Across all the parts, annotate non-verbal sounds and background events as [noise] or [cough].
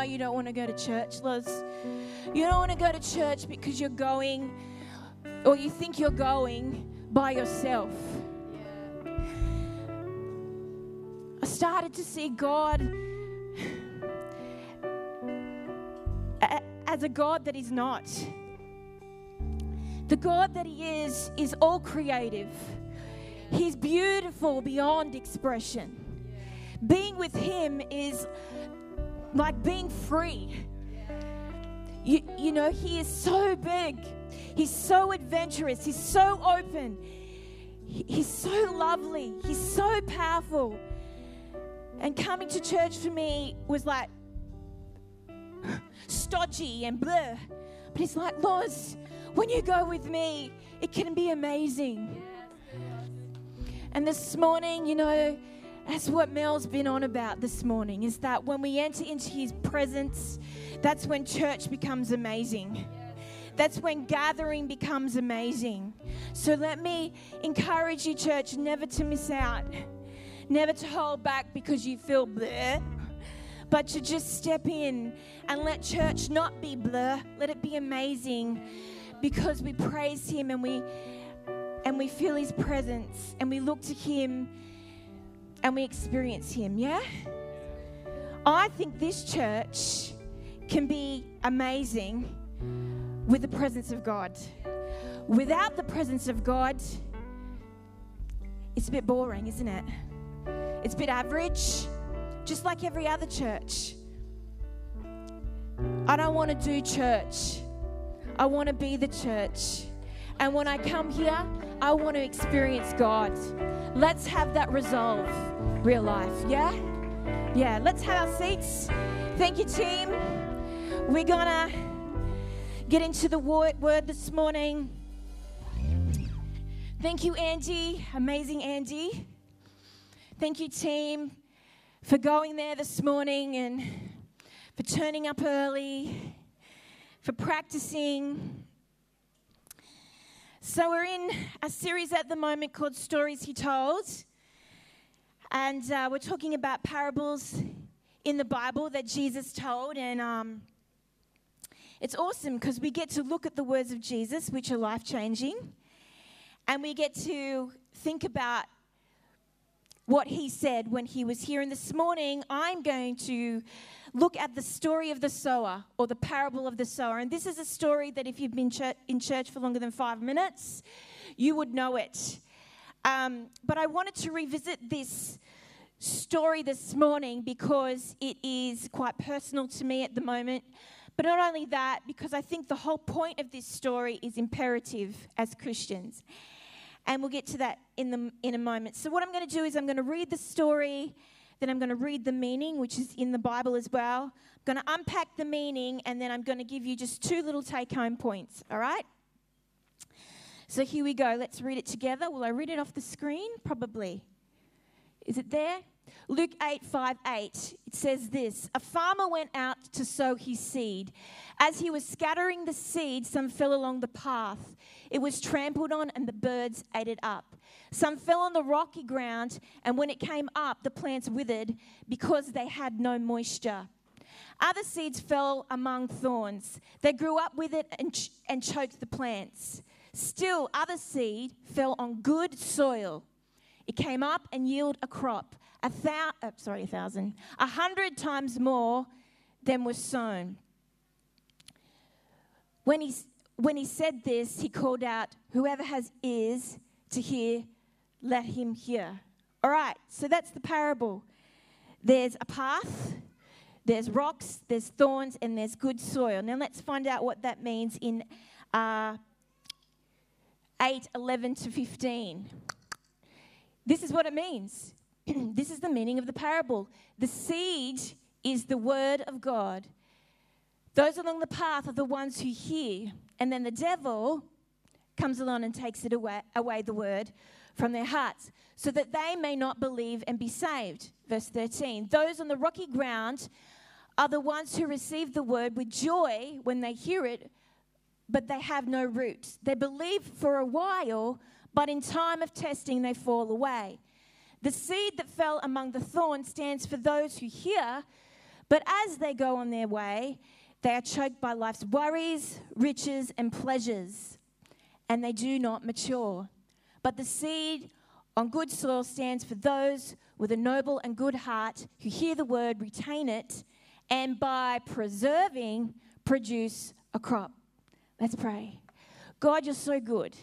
why you don't want to go to church, Liz. You don't want to go to church because you're going, or you think you're going by yourself. I started to see God as a God that is not. The God that He is, is all creative. He's beautiful beyond expression. Being with Him is like being free. You, you know, He is so big, He's so adventurous, He's so open, He's so lovely, He's so powerful. And coming to church for me was like stodgy and blur. But it's like, Loz, when you go with me, it can be amazing. And this morning, you know, that's what Mel's been on about this morning is that when we enter into his presence, that's when church becomes amazing. That's when gathering becomes amazing. So let me encourage you, church, never to miss out, never to hold back because you feel bleh, but to just step in and let church not be blur, let it be amazing because we praise him and we and we feel his presence and we look to him and we experience Him, yeah? I think this church can be amazing with the presence of God. Without the presence of God, it's a bit boring, isn't it? It's a bit average, just like every other church. I don't want to do church. I want to be the church. And when I come here, I want to experience God. Let's have that resolve, real life, yeah? Yeah, let's have our seats. Thank you, team. We're gonna get into the word this morning. Thank you, Andy. Amazing, Andy. Thank you, team, for going there this morning and for turning up early, for practicing so, we're in a series at the moment called Stories He Told. And uh, we're talking about parables in the Bible that Jesus told. And um, it's awesome because we get to look at the words of Jesus, which are life changing. And we get to think about what he said when he was here. And this morning, I'm going to look at the story of the sower or the parable of the sower. And this is a story that if you've been in church for longer than five minutes, you would know it. Um, but I wanted to revisit this story this morning because it is quite personal to me at the moment. But not only that, because I think the whole point of this story is imperative as Christians. And we'll get to that in, the, in a moment. So, what I'm going to do is I'm going to read the story then I'm going to read the meaning, which is in the Bible as well. I'm going to unpack the meaning, and then I'm going to give you just two little take home points, all right? So here we go. Let's read it together. Will I read it off the screen? Probably. Is it there? Luke 8 5 8. It says this A farmer went out to sow his seed. As he was scattering the seed, some fell along the path. It was trampled on, and the birds ate it up. Some fell on the rocky ground, and when it came up, the plants withered because they had no moisture. Other seeds fell among thorns. They grew up with it and, ch- and choked the plants. Still, other seed fell on good soil. It came up and yielded a crop, a thou- uh, sorry, a thousand, a hundred times more than was sown. When he, when he said this, he called out, Whoever has ears to hear, let him hear. All right, so that's the parable. There's a path, there's rocks, there's thorns, and there's good soil. Now let's find out what that means in uh, 8 11 to 15. This is what it means. [clears throat] this is the meaning of the parable. The seed is the word of God. Those along the path are the ones who hear, and then the devil comes along and takes it away, away the word from their hearts, so that they may not believe and be saved. Verse 13 Those on the rocky ground are the ones who receive the word with joy when they hear it, but they have no roots. They believe for a while, but in time of testing they fall away. The seed that fell among the thorns stands for those who hear, But as they go on their way, they are choked by life's worries, riches, and pleasures, and they do not mature. But the seed on good soil stands for those with a noble and good heart who hear the word, retain it, and by preserving, produce a crop. Let's pray. God, you're so good.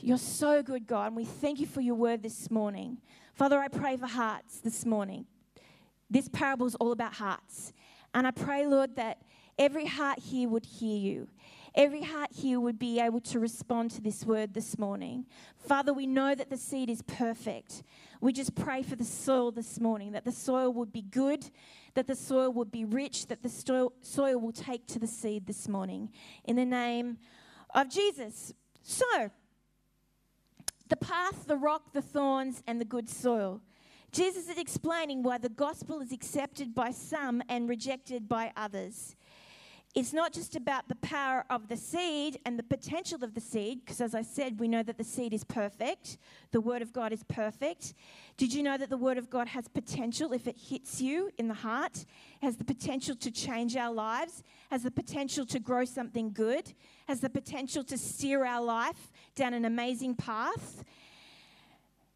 You're so good, God, and we thank you for your word this morning. Father, I pray for hearts this morning. This parable is all about hearts. And I pray, Lord, that every heart here would hear you. Every heart here would be able to respond to this word this morning. Father, we know that the seed is perfect. We just pray for the soil this morning, that the soil would be good, that the soil would be rich, that the soil, soil will take to the seed this morning. In the name of Jesus. So, the path, the rock, the thorns, and the good soil. Jesus is explaining why the gospel is accepted by some and rejected by others. It's not just about the power of the seed and the potential of the seed, because as I said, we know that the seed is perfect. The Word of God is perfect. Did you know that the Word of God has potential if it hits you in the heart? Has the potential to change our lives, has the potential to grow something good, has the potential to steer our life down an amazing path.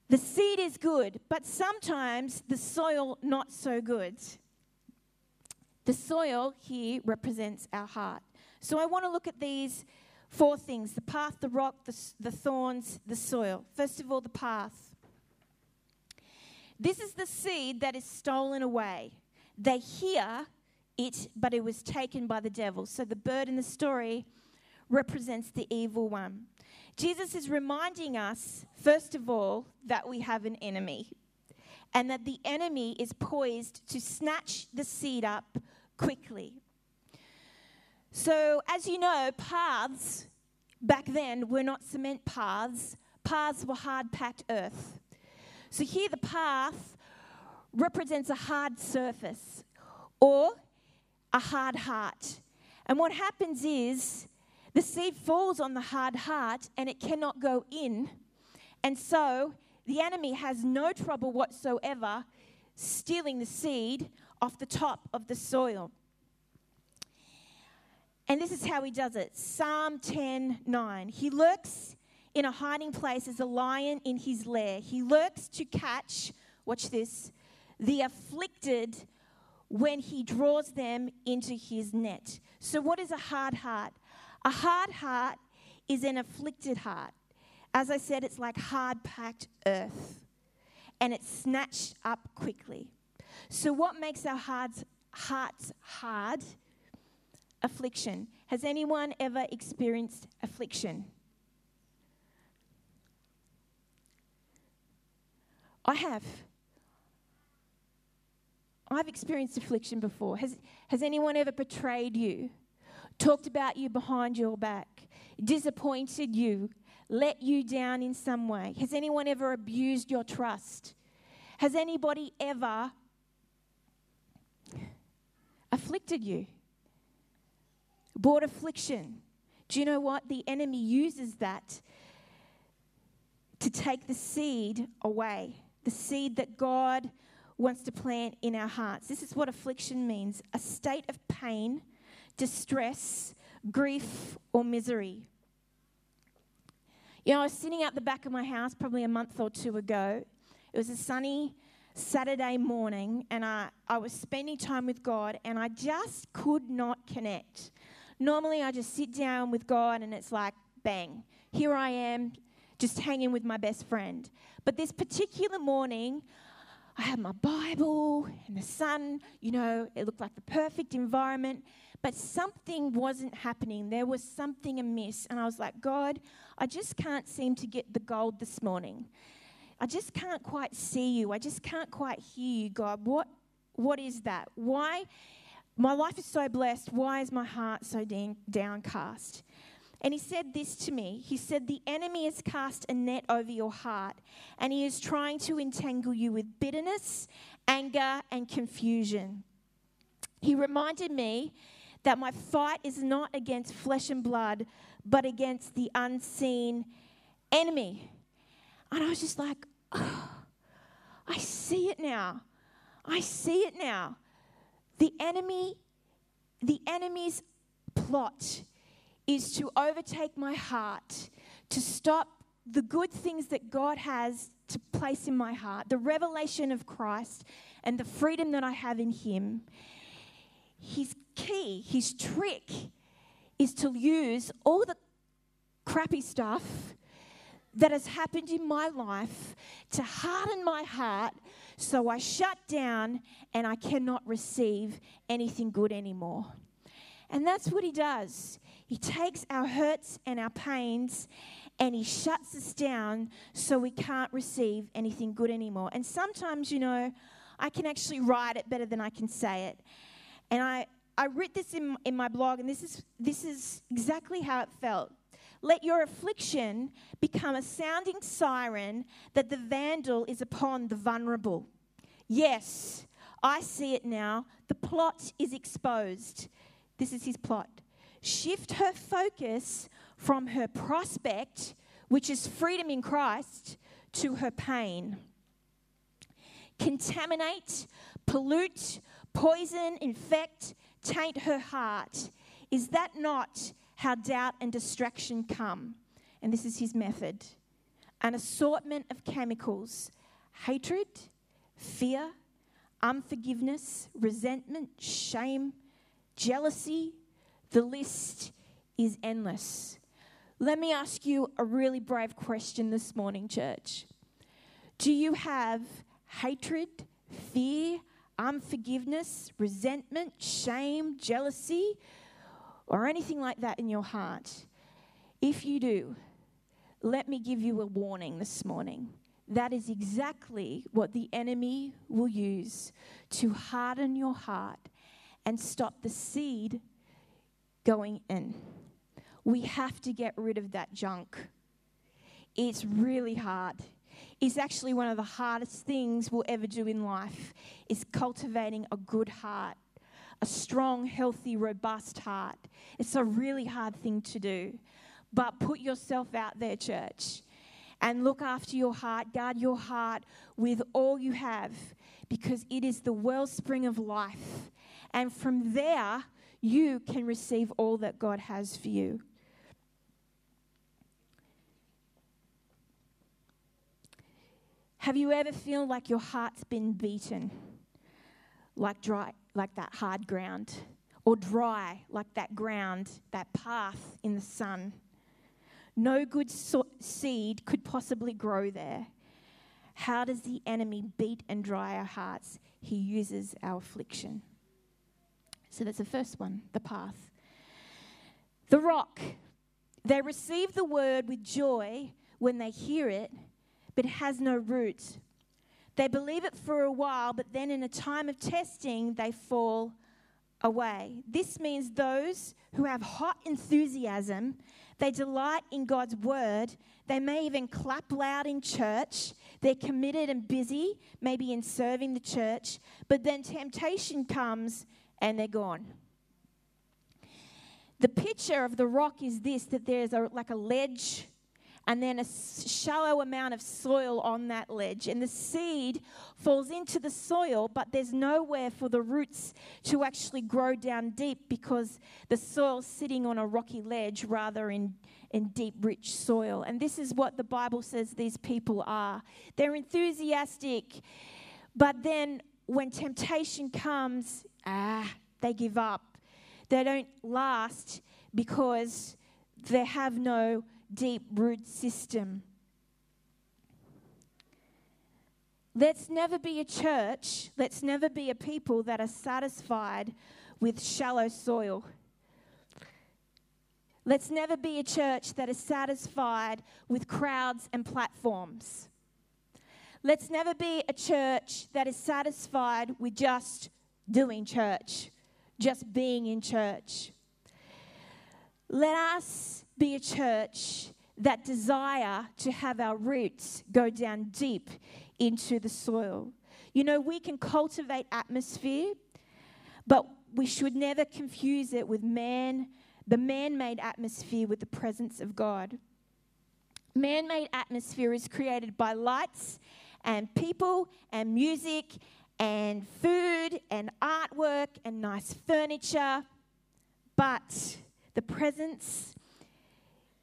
The seed is good, but sometimes the soil not so good. The soil here represents our heart. So I want to look at these four things the path, the rock, the, the thorns, the soil. First of all, the path. This is the seed that is stolen away. They hear it, but it was taken by the devil. So the bird in the story represents the evil one. Jesus is reminding us, first of all, that we have an enemy and that the enemy is poised to snatch the seed up quickly. So, as you know, paths back then were not cement paths, paths were hard packed earth. So, here the path represents a hard surface or a hard heart. And what happens is the seed falls on the hard heart and it cannot go in. And so the enemy has no trouble whatsoever stealing the seed off the top of the soil. And this is how he does it Psalm 10 9. He lurks in a hiding place as a lion in his lair. He lurks to catch, watch this, the afflicted when he draws them into his net. So, what is a hard heart? A hard heart is an afflicted heart. As I said, it's like hard packed earth and it's snatched up quickly. So, what makes our hearts, hearts hard? Affliction. Has anyone ever experienced affliction? I have. I've experienced affliction before. Has, has anyone ever betrayed you? talked about you behind your back, disappointed you, let you down in some way? Has anyone ever abused your trust? Has anybody ever afflicted you? Brought affliction? Do you know what? The enemy uses that to take the seed away, the seed that God wants to plant in our hearts. This is what affliction means a state of pain distress, grief, or misery. You know, I was sitting out the back of my house probably a month or two ago. It was a sunny Saturday morning, and I, I was spending time with God, and I just could not connect. Normally, I just sit down with God, and it's like, bang, here I am, just hanging with my best friend. But this particular morning, I had my Bible and the sun, you know, it looked like the perfect environment. But something wasn't happening. There was something amiss. And I was like, God, I just can't seem to get the gold this morning. I just can't quite see you. I just can't quite hear you, God. What, what is that? Why? My life is so blessed. Why is my heart so downcast? And he said this to me. He said, The enemy has cast a net over your heart, and he is trying to entangle you with bitterness, anger, and confusion. He reminded me that my fight is not against flesh and blood, but against the unseen enemy. And I was just like, oh, I see it now. I see it now. The enemy, the enemy's plot is to overtake my heart, to stop the good things that God has to place in my heart, the revelation of Christ and the freedom that I have in Him. His key, his trick, is to use all the crappy stuff that has happened in my life to harden my heart so I shut down and I cannot receive anything good anymore. And that's what he does. He takes our hurts and our pains and he shuts us down so we can't receive anything good anymore. And sometimes, you know, I can actually write it better than I can say it. And I, I wrote this in, in my blog, and this is, this is exactly how it felt. Let your affliction become a sounding siren that the vandal is upon the vulnerable. Yes, I see it now. The plot is exposed. This is his plot. Shift her focus from her prospect, which is freedom in Christ, to her pain. Contaminate, pollute, poison, infect, taint her heart. Is that not how doubt and distraction come. And this is his method an assortment of chemicals hatred, fear, unforgiveness, resentment, shame, jealousy. The list is endless. Let me ask you a really brave question this morning, church. Do you have hatred, fear, unforgiveness, resentment, shame, jealousy, or anything like that in your heart, if you do, let me give you a warning this morning. That is exactly what the enemy will use to harden your heart and stop the seed going in. We have to get rid of that junk. It's really hard. It's actually one of the hardest things we'll ever do in life is cultivating a good heart a strong, healthy, robust heart. It's a really hard thing to do. But put yourself out there, church, and look after your heart. Guard your heart with all you have because it is the wellspring of life. And from there, you can receive all that God has for you. Have you ever felt like your heart's been beaten? Like dry like that hard ground, or dry like that ground, that path in the sun. No good so- seed could possibly grow there. How does the enemy beat and dry our hearts? He uses our affliction. So that's the first one, the path. The rock. They receive the word with joy when they hear it, but it has no root. They believe it for a while, but then in a time of testing, they fall away. This means those who have hot enthusiasm, they delight in God's word, they may even clap loud in church, they're committed and busy, maybe in serving the church, but then temptation comes and they're gone. The picture of the rock is this that there's a, like a ledge and then a shallow amount of soil on that ledge. And the seed falls into the soil, but there's nowhere for the roots to actually grow down deep because the soil's sitting on a rocky ledge rather in, in deep, rich soil. And this is what the Bible says these people are. They're enthusiastic, but then when temptation comes, ah, they give up. They don't last because they have no deep root system. Let's never be a church, let's never be a people that are satisfied with shallow soil. Let's never be a church that is satisfied with crowds and platforms. Let's never be a church that is satisfied with just doing church, just being in church. Let us be a church that desire to have our roots go down deep into the soil. You know, we can cultivate atmosphere, but we should never confuse it with man, the man made atmosphere with the presence of God. Man made atmosphere is created by lights and people and music and food and artwork and nice furniture, but the presence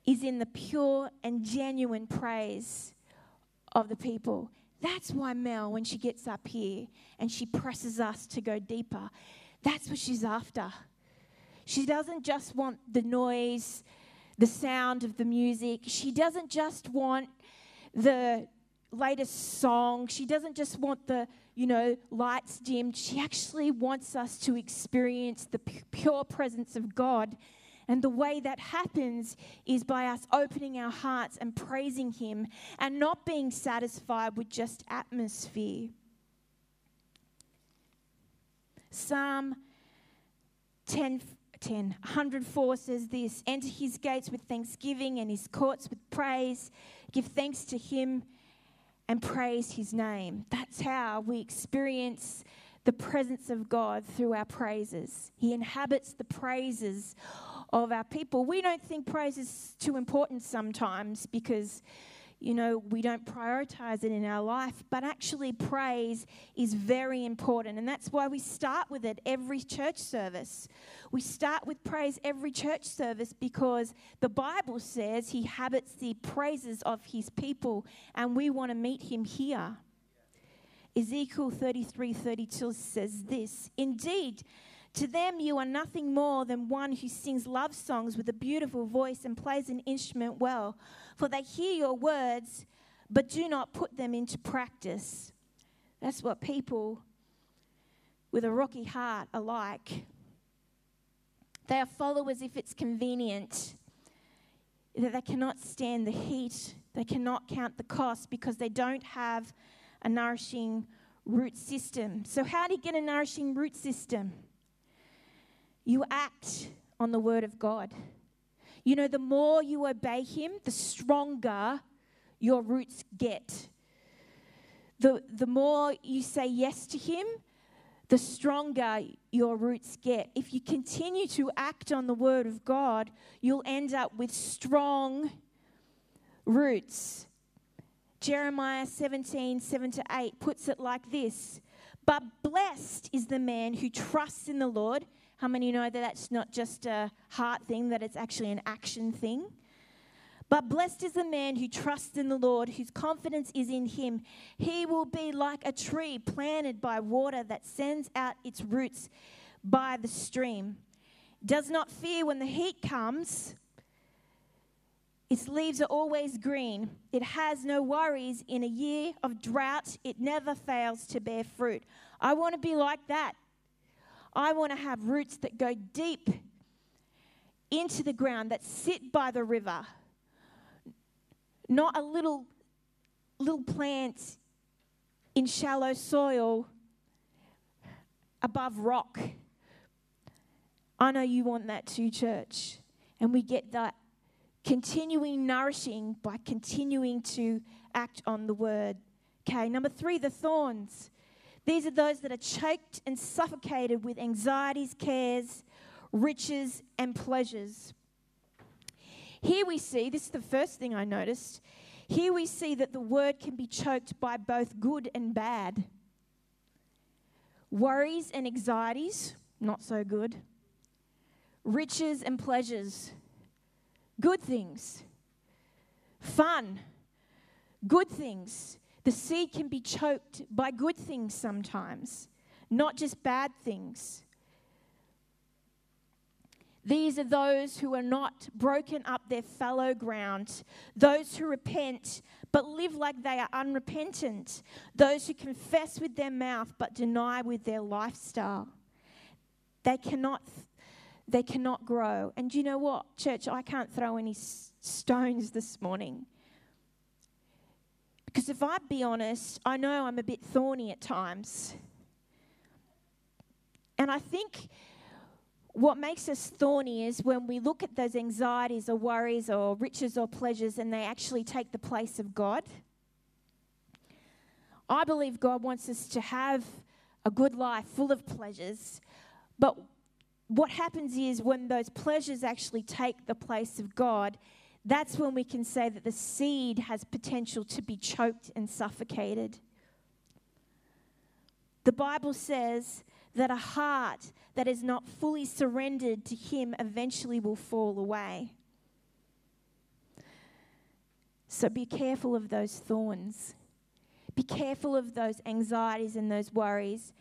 is in the pure and genuine praise of the people. That's why Mel, when she gets up here and she presses us to go deeper, that's what she's after. She doesn't just want the noise, the sound of the music. She doesn't just want the latest song. She doesn't just want the, you know, lights dimmed. She actually wants us to experience the pure presence of God. And the way that happens is by us opening our hearts and praising Him and not being satisfied with just atmosphere. Psalm 10 10. 104 says this Enter his gates with thanksgiving and his courts with praise. Give thanks to him and praise his name. That's how we experience the presence of God through our praises. He inhabits the praises of our people. We don't think praise is too important sometimes because you know, we don't prioritize it in our life, but actually, praise is very important. And that's why we start with it every church service. We start with praise every church service because the Bible says he habits the praises of his people, and we want to meet him here. Ezekiel 33 32 says this Indeed, to them, you are nothing more than one who sings love songs with a beautiful voice and plays an instrument well, for they hear your words, but do not put them into practice. That's what people with a rocky heart are like. They are followers if it's convenient, that they cannot stand the heat, they cannot count the cost because they don't have a nourishing root system. So, how do you get a nourishing root system? You act on the word of God. You know, the more you obey Him, the stronger your roots get. The, the more you say yes to Him, the stronger your roots get. If you continue to act on the word of God, you'll end up with strong roots. Jeremiah 17, 7 to 8 puts it like this But blessed is the man who trusts in the Lord how many know that that's not just a heart thing, that it's actually an action thing? But blessed is the man who trusts in the Lord, whose confidence is in him. He will be like a tree planted by water that sends out its roots by the stream. Does not fear when the heat comes. Its leaves are always green. It has no worries in a year of drought. It never fails to bear fruit. I want to be like that. I want to have roots that go deep into the ground, that sit by the river. Not a little, little plant in shallow soil above rock. I know you want that too, church. And we get that continuing nourishing by continuing to act on the word. Okay, number three, the thorns. These are those that are choked and suffocated with anxieties, cares, riches, and pleasures. Here we see, this is the first thing I noticed. Here we see that the word can be choked by both good and bad. Worries and anxieties, not so good. Riches and pleasures, good things. Fun, good things. The seed can be choked by good things sometimes, not just bad things. These are those who are not broken up their fallow ground, those who repent but live like they are unrepentant, those who confess with their mouth but deny with their lifestyle. They cannot, they cannot grow. And you know what, church? I can't throw any stones this morning because if I be honest, I know I'm a bit thorny at times. And I think what makes us thorny is when we look at those anxieties or worries or riches or pleasures and they actually take the place of God. I believe God wants us to have a good life full of pleasures. But what happens is when those pleasures actually take the place of God, that's when we can say that the seed has potential to be choked and suffocated. The Bible says that a heart that is not fully surrendered to Him eventually will fall away. So be careful of those thorns. Be careful of those anxieties and those worries.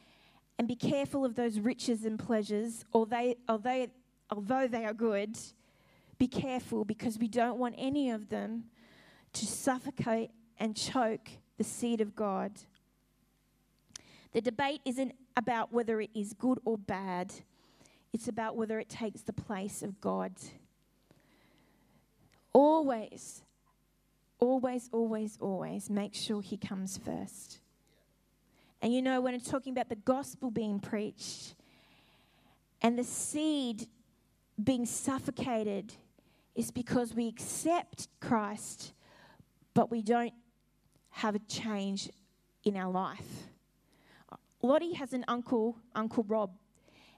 And be careful of those riches and pleasures, although, although, although they are good. Be careful because we don't want any of them to suffocate and choke the seed of God. The debate isn't about whether it is good or bad, it's about whether it takes the place of God. Always, always, always, always make sure He comes first. And you know, when it's talking about the gospel being preached and the seed being suffocated, is because we accept Christ, but we don't have a change in our life. Lottie has an uncle, Uncle Rob,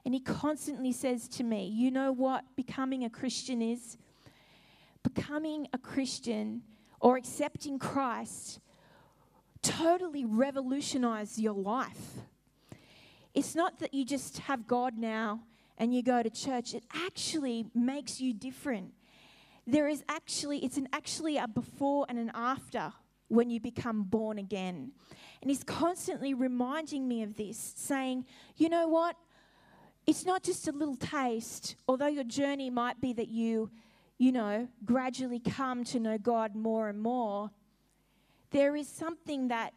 and he constantly says to me, You know what becoming a Christian is? Becoming a Christian or accepting Christ totally revolutionizes your life. It's not that you just have God now and you go to church, it actually makes you different. There is actually, it's an actually a before and an after when you become born again. And he's constantly reminding me of this, saying, you know what? It's not just a little taste, although your journey might be that you, you know, gradually come to know God more and more. There is something that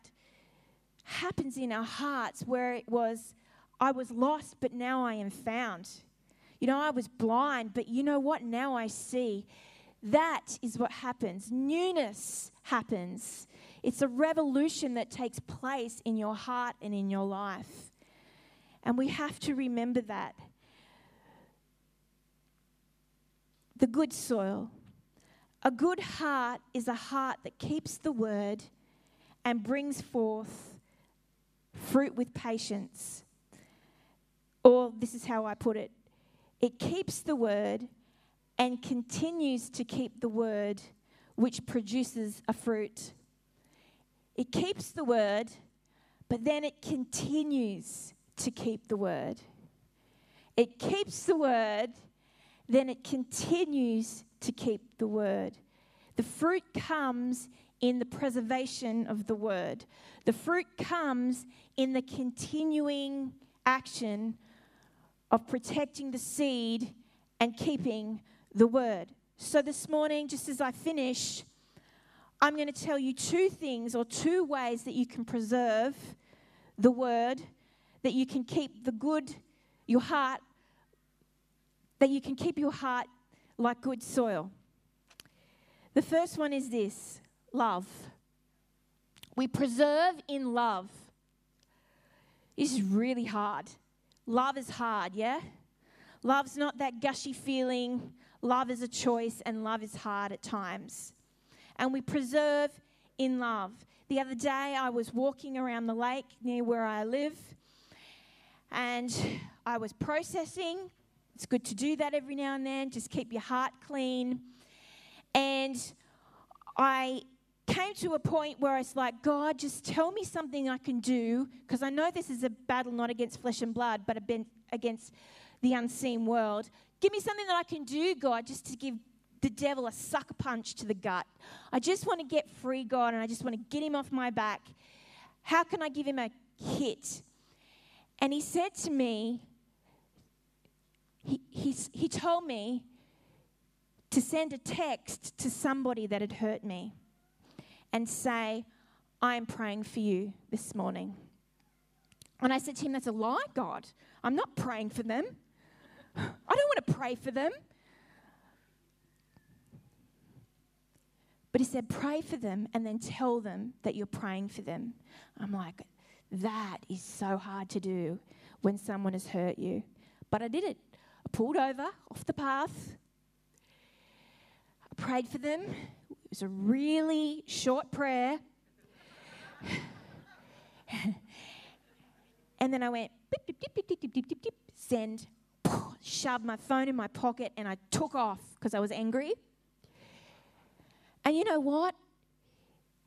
happens in our hearts where it was, I was lost, but now I am found. You know, I was blind, but you know what? Now I see. That is what happens. Newness happens. It's a revolution that takes place in your heart and in your life. And we have to remember that. The good soil. A good heart is a heart that keeps the word and brings forth fruit with patience. Or, this is how I put it it keeps the word and continues to keep the word, which produces a fruit. It keeps the word, but then it continues to keep the word. It keeps the word, then it continues to keep the word. The fruit comes in the preservation of the word, the fruit comes in the continuing action of protecting the seed and keeping the word. So, this morning, just as I finish, I'm going to tell you two things or two ways that you can preserve the word, that you can keep the good, your heart, that you can keep your heart like good soil. The first one is this love. We preserve in love. This is really hard. Love is hard, yeah? Love's not that gushy feeling. Love is a choice, and love is hard at times and we preserve in love. The other day, I was walking around the lake near where I live, and I was processing. It's good to do that every now and then, just keep your heart clean. And I came to a point where it's like, God, just tell me something I can do, because I know this is a battle not against flesh and blood, but against the unseen world. Give me something that I can do, God, just to give the devil a sucker punch to the gut. I just want to get free, God, and I just want to get him off my back. How can I give him a hit? And he said to me, he, he, he told me to send a text to somebody that had hurt me and say, I'm praying for you this morning. And I said to him, That's a lie, God. I'm not praying for them. I don't want to pray for them. But he said, Pray for them and then tell them that you're praying for them. I'm like, That is so hard to do when someone has hurt you. But I did it. I pulled over off the path. I prayed for them. It was a really short prayer. [laughs] and then I went, beep, beep, beep, send shoved my phone in my pocket, and I took off because I was angry. And you know what?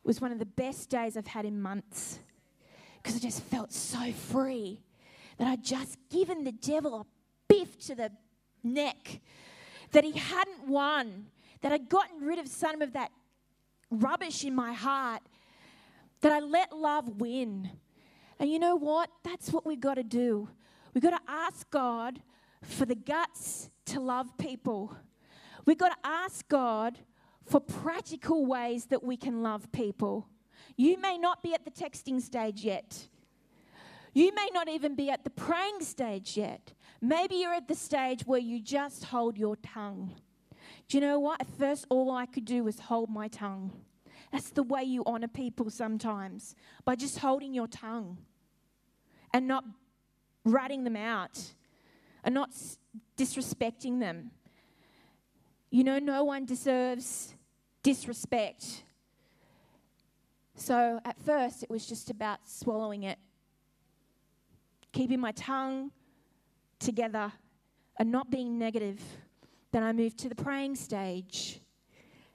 It was one of the best days I've had in months. because I just felt so free that I'd just given the devil a biff to the neck, that he hadn't won, that I'd gotten rid of some of that rubbish in my heart, that I let love win. And you know what? That's what we've got to do. We've got to ask God for the guts to love people. We've got to ask God for practical ways that we can love people. You may not be at the texting stage yet. You may not even be at the praying stage yet. Maybe you're at the stage where you just hold your tongue. Do you know what? At first, all I could do was hold my tongue. That's the way you honor people sometimes, by just holding your tongue and not ratting them out and not disrespecting them. You know, no one deserves disrespect. So at first, it was just about swallowing it keeping my tongue together and not being negative. Then I moved to the praying stage.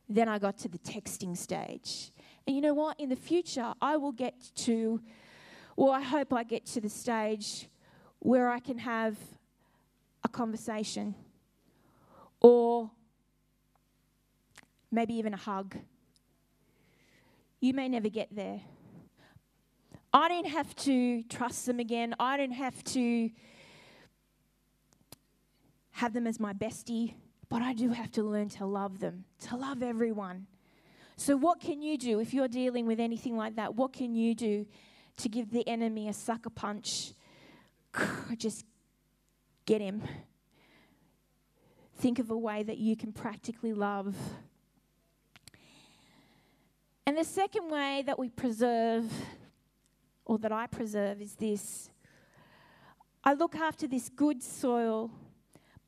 Then I got to the texting stage. And you know what? In the future, I will get to, well, I hope I get to the stage where I can have conversation or maybe even a hug. You may never get there. I don't have to trust them again. I don't have to have them as my bestie, but I do have to learn to love them, to love everyone. So, what can you do if you're dealing with anything like that? What can you do to give the enemy a sucker punch? [sighs] Just get him. Think of a way that you can practically love. And the second way that we preserve or that I preserve is this I look after this good soil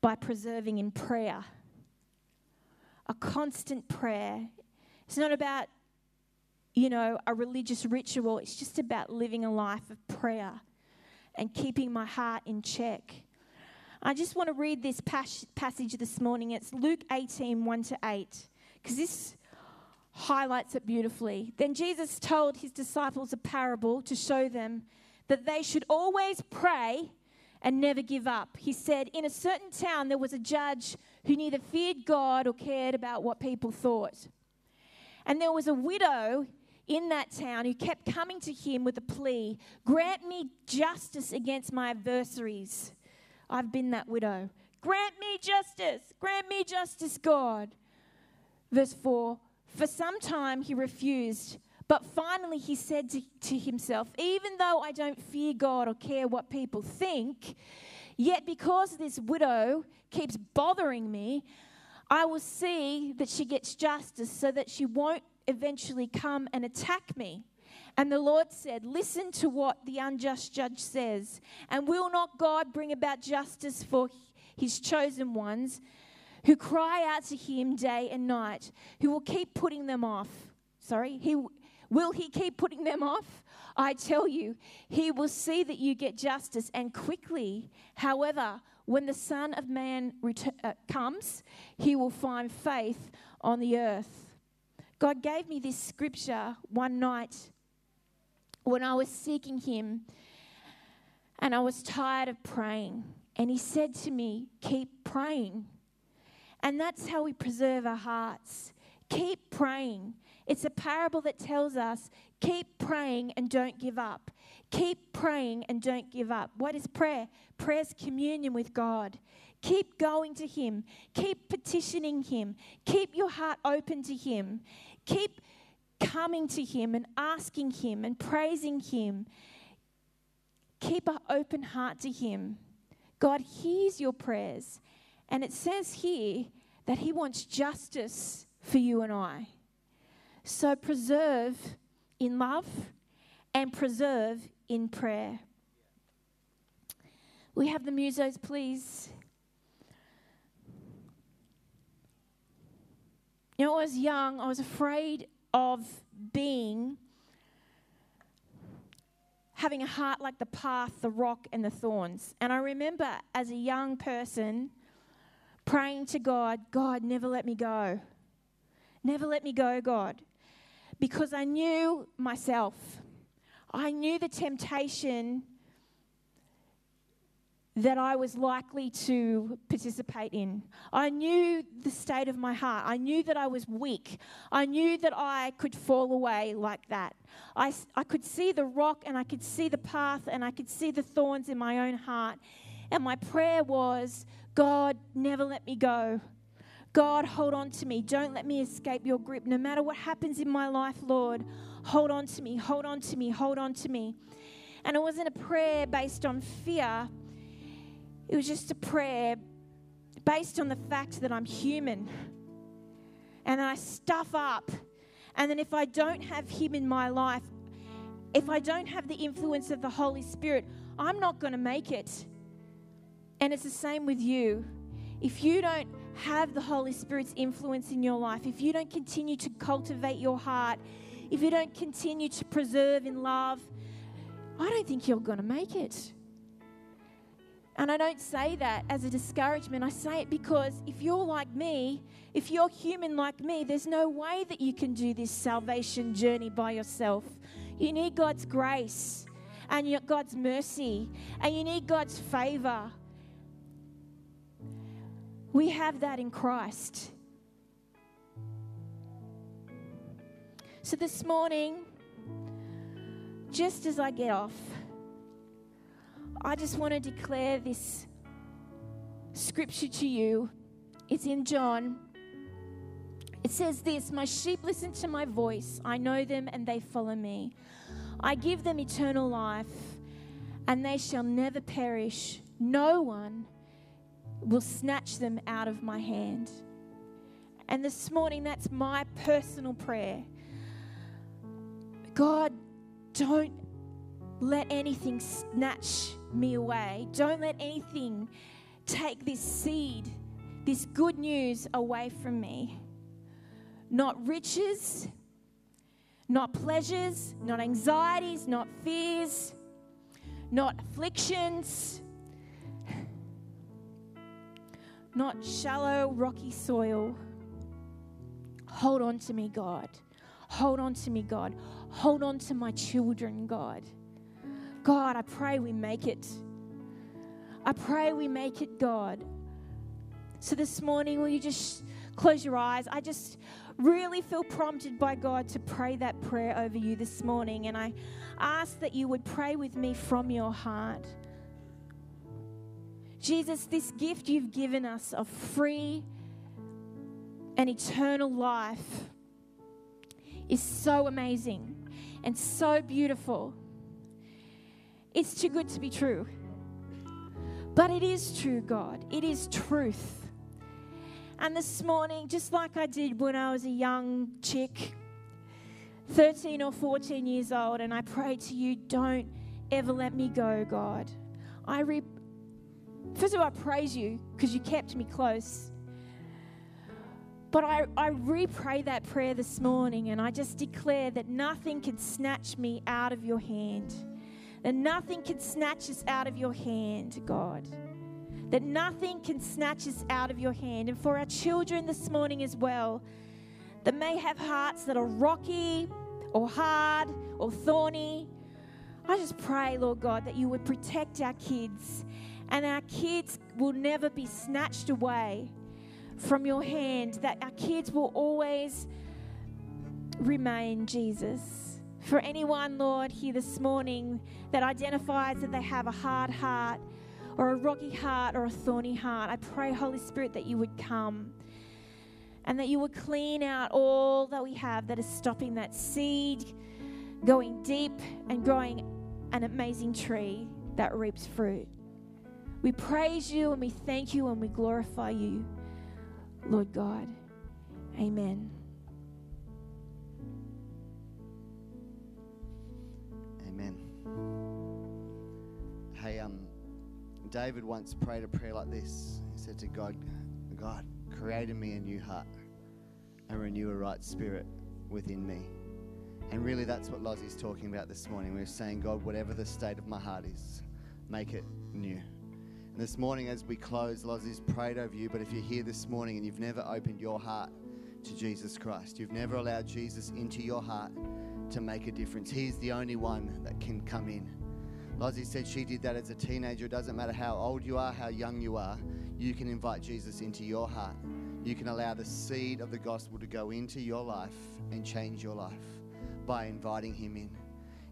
by preserving in prayer. A constant prayer. It's not about, you know, a religious ritual, it's just about living a life of prayer and keeping my heart in check. I just want to read this pas- passage this morning. It's Luke 18 1 to 8, because this highlights it beautifully. Then Jesus told his disciples a parable to show them that they should always pray and never give up. He said, In a certain town, there was a judge who neither feared God or cared about what people thought. And there was a widow in that town who kept coming to him with a plea Grant me justice against my adversaries. I've been that widow. Grant me justice. Grant me justice, God. Verse 4 for some time he refused, but finally he said to, to himself, Even though I don't fear God or care what people think, yet because this widow keeps bothering me, I will see that she gets justice so that she won't eventually come and attack me. And the Lord said, Listen to what the unjust judge says. And will not God bring about justice for his chosen ones who cry out to him day and night, who will keep putting them off. Sorry, he will he keep putting them off? I tell you, he will see that you get justice and quickly. However, when the Son of Man uh, comes, he will find faith on the earth. God gave me this scripture one night when I was seeking him and I was tired of praying. And he said to me, Keep praying. And that's how we preserve our hearts. Keep praying. It's a parable that tells us keep praying and don't give up. Keep praying and don't give up. What is prayer? Prayer's communion with God. Keep going to Him. Keep petitioning Him. Keep your heart open to Him. Keep coming to Him and asking Him and praising Him. Keep an open heart to Him. God hears your prayers and it says here that He wants justice for you and I. So preserve in love and preserve in prayer. We have the musos, please. You know, I was young, I was afraid of being having a heart like the path, the rock, and the thorns. And I remember as a young person, praying to God, God, never let me go. Never let me go, God. Because I knew myself. I knew the temptation that I was likely to participate in. I knew the state of my heart. I knew that I was weak. I knew that I could fall away like that. I, I could see the rock and I could see the path and I could see the thorns in my own heart. And my prayer was, God, never let me go. God, hold on to me. Don't let me escape your grip. No matter what happens in my life, Lord, hold on to me, hold on to me, hold on to me. And it wasn't a prayer based on fear, it was just a prayer based on the fact that I'm human and I stuff up. And then if I don't have Him in my life, if I don't have the influence of the Holy Spirit, I'm not going to make it. And it's the same with you. If you don't have the Holy Spirit's influence in your life, if you don't continue to cultivate your heart, if you don't continue to preserve in love, I don't think you're going to make it. And I don't say that as a discouragement. I say it because if you're like me, if you're human like me, there's no way that you can do this salvation journey by yourself. You need God's grace and God's mercy, and you need God's favor. We have that in Christ. So this morning, just as I get off, I just want to declare this scripture to you. It's in John. It says this My sheep listen to my voice. I know them and they follow me. I give them eternal life and they shall never perish. No one will snatch them out of my hand. And this morning, that's my personal prayer. God, don't let anything snatch me away. Don't let anything take this seed, this good news away from me. Not riches, not pleasures, not anxieties, not fears, not afflictions, not shallow, rocky soil. Hold on to me, God. Hold on to me, God. Hold on to my children, God. God, I pray we make it. I pray we make it, God. So this morning, will you just close your eyes? I just really feel prompted by God to pray that prayer over you this morning. And I ask that you would pray with me from your heart. Jesus, this gift you've given us of free and eternal life is so amazing and so beautiful. It's too good to be true. But it is true, God. It is truth. And this morning, just like I did when I was a young chick, 13 or 14 years old, and I prayed to you, don't ever let me go, God. I re- First of all, I praise you because you kept me close. But I, I re pray that prayer this morning and I just declare that nothing can snatch me out of your hand that nothing can snatch us out of your hand, God. That nothing can snatch us out of your hand. And for our children this morning as well, that may have hearts that are rocky or hard or thorny, I just pray, Lord God, that you would protect our kids and our kids will never be snatched away from your hand, that our kids will always remain, Jesus. For anyone, Lord, here this morning that identifies that they have a hard heart or a rocky heart or a thorny heart, I pray, Holy Spirit, that you would come and that you would clean out all that we have that is stopping that seed going deep and growing an amazing tree that reaps fruit. We praise you and we thank you and we glorify you, Lord God. Amen. Hey, um, David once prayed a prayer like this. He said to God, God, create in me a new heart and renew a right spirit within me. And really, that's what Lozzie's talking about this morning. We're saying, God, whatever the state of my heart is, make it new. And this morning, as we close, Lozzie's prayed over you. But if you're here this morning and you've never opened your heart to Jesus Christ, you've never allowed Jesus into your heart to make a difference. He's the only one that can come in. Lozzie said she did that as a teenager. It doesn't matter how old you are, how young you are, you can invite Jesus into your heart. You can allow the seed of the gospel to go into your life and change your life by inviting him in.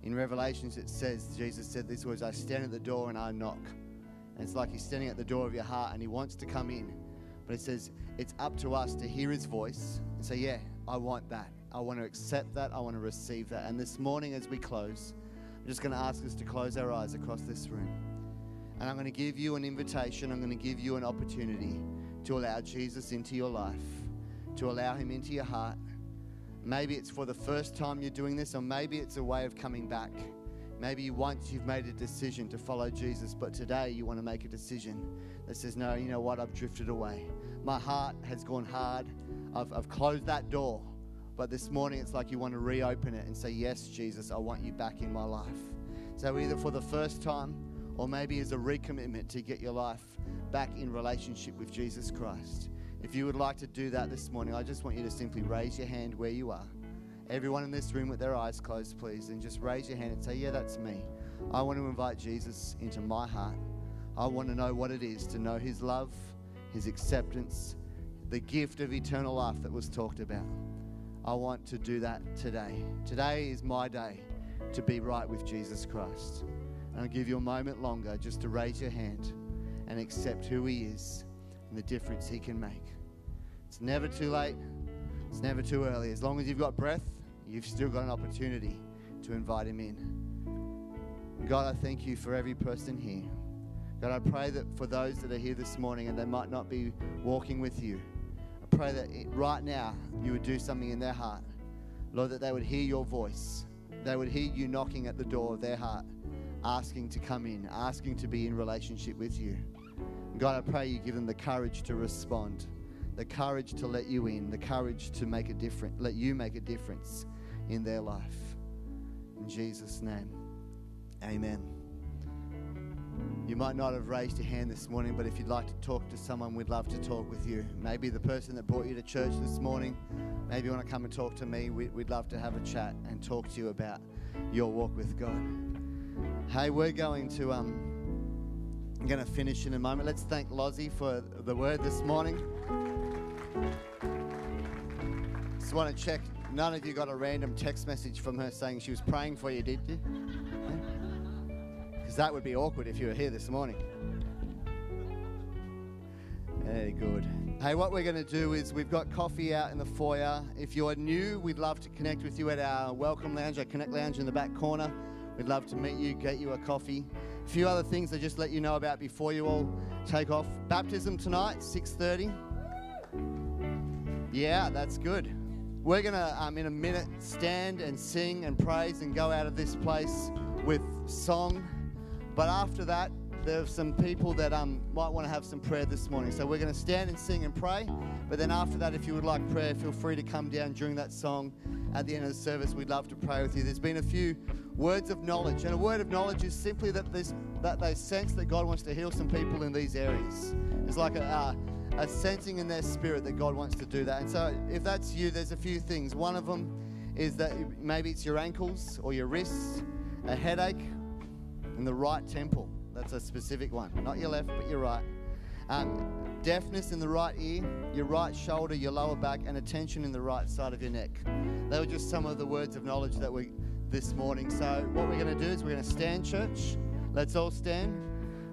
In Revelations, it says, Jesus said these words I stand at the door and I knock. And it's like he's standing at the door of your heart and he wants to come in. But it says, it's up to us to hear his voice and say, Yeah, I want that. I want to accept that. I want to receive that. And this morning, as we close, I'm just going to ask us to close our eyes across this room. And I'm going to give you an invitation. I'm going to give you an opportunity to allow Jesus into your life, to allow him into your heart. Maybe it's for the first time you're doing this, or maybe it's a way of coming back. Maybe once you've made a decision to follow Jesus, but today you want to make a decision that says, No, you know what? I've drifted away. My heart has gone hard. I've, I've closed that door. But this morning, it's like you want to reopen it and say, Yes, Jesus, I want you back in my life. So, either for the first time or maybe as a recommitment to get your life back in relationship with Jesus Christ. If you would like to do that this morning, I just want you to simply raise your hand where you are. Everyone in this room with their eyes closed, please, and just raise your hand and say, Yeah, that's me. I want to invite Jesus into my heart. I want to know what it is to know His love, His acceptance, the gift of eternal life that was talked about. I want to do that today. Today is my day to be right with Jesus Christ. And I'll give you a moment longer just to raise your hand and accept who He is and the difference He can make. It's never too late, it's never too early. As long as you've got breath, you've still got an opportunity to invite Him in. God, I thank you for every person here. God, I pray that for those that are here this morning and they might not be walking with you, pray that right now you would do something in their heart. Lord, that they would hear your voice. They would hear you knocking at the door of their heart, asking to come in, asking to be in relationship with you. God, I pray you give them the courage to respond, the courage to let you in, the courage to make a difference, let you make a difference in their life. In Jesus' name, amen. You might not have raised your hand this morning, but if you'd like to talk to someone, we'd love to talk with you. Maybe the person that brought you to church this morning, maybe you want to come and talk to me. We'd love to have a chat and talk to you about your walk with God. Hey, we're going to um, I'm going to finish in a moment. Let's thank Lozzie for the word this morning. Just want to check. None of you got a random text message from her saying she was praying for you, did you? That would be awkward if you were here this morning. Very good. Hey, what we're going to do is we've got coffee out in the foyer. If you're new, we'd love to connect with you at our welcome lounge, our Connect Lounge in the back corner. We'd love to meet you, get you a coffee. A few other things to just let you know about before you all take off. Baptism tonight, 6:30. Yeah, that's good. We're going to, um, in a minute, stand and sing and praise and go out of this place with song but after that, there are some people that um, might want to have some prayer this morning. So we're going to stand and sing and pray. But then after that, if you would like prayer, feel free to come down during that song at the end of the service. We'd love to pray with you. There's been a few words of knowledge, and a word of knowledge is simply that this that they sense that God wants to heal some people in these areas. It's like a, uh, a sensing in their spirit that God wants to do that. And so, if that's you, there's a few things. One of them is that maybe it's your ankles or your wrists, a headache in the right temple. That's a specific one. Not your left, but your right. Um, deafness in the right ear, your right shoulder, your lower back, and a tension in the right side of your neck. They were just some of the words of knowledge that we this morning. So what we're going to do is we're going to stand, church. Let's all stand.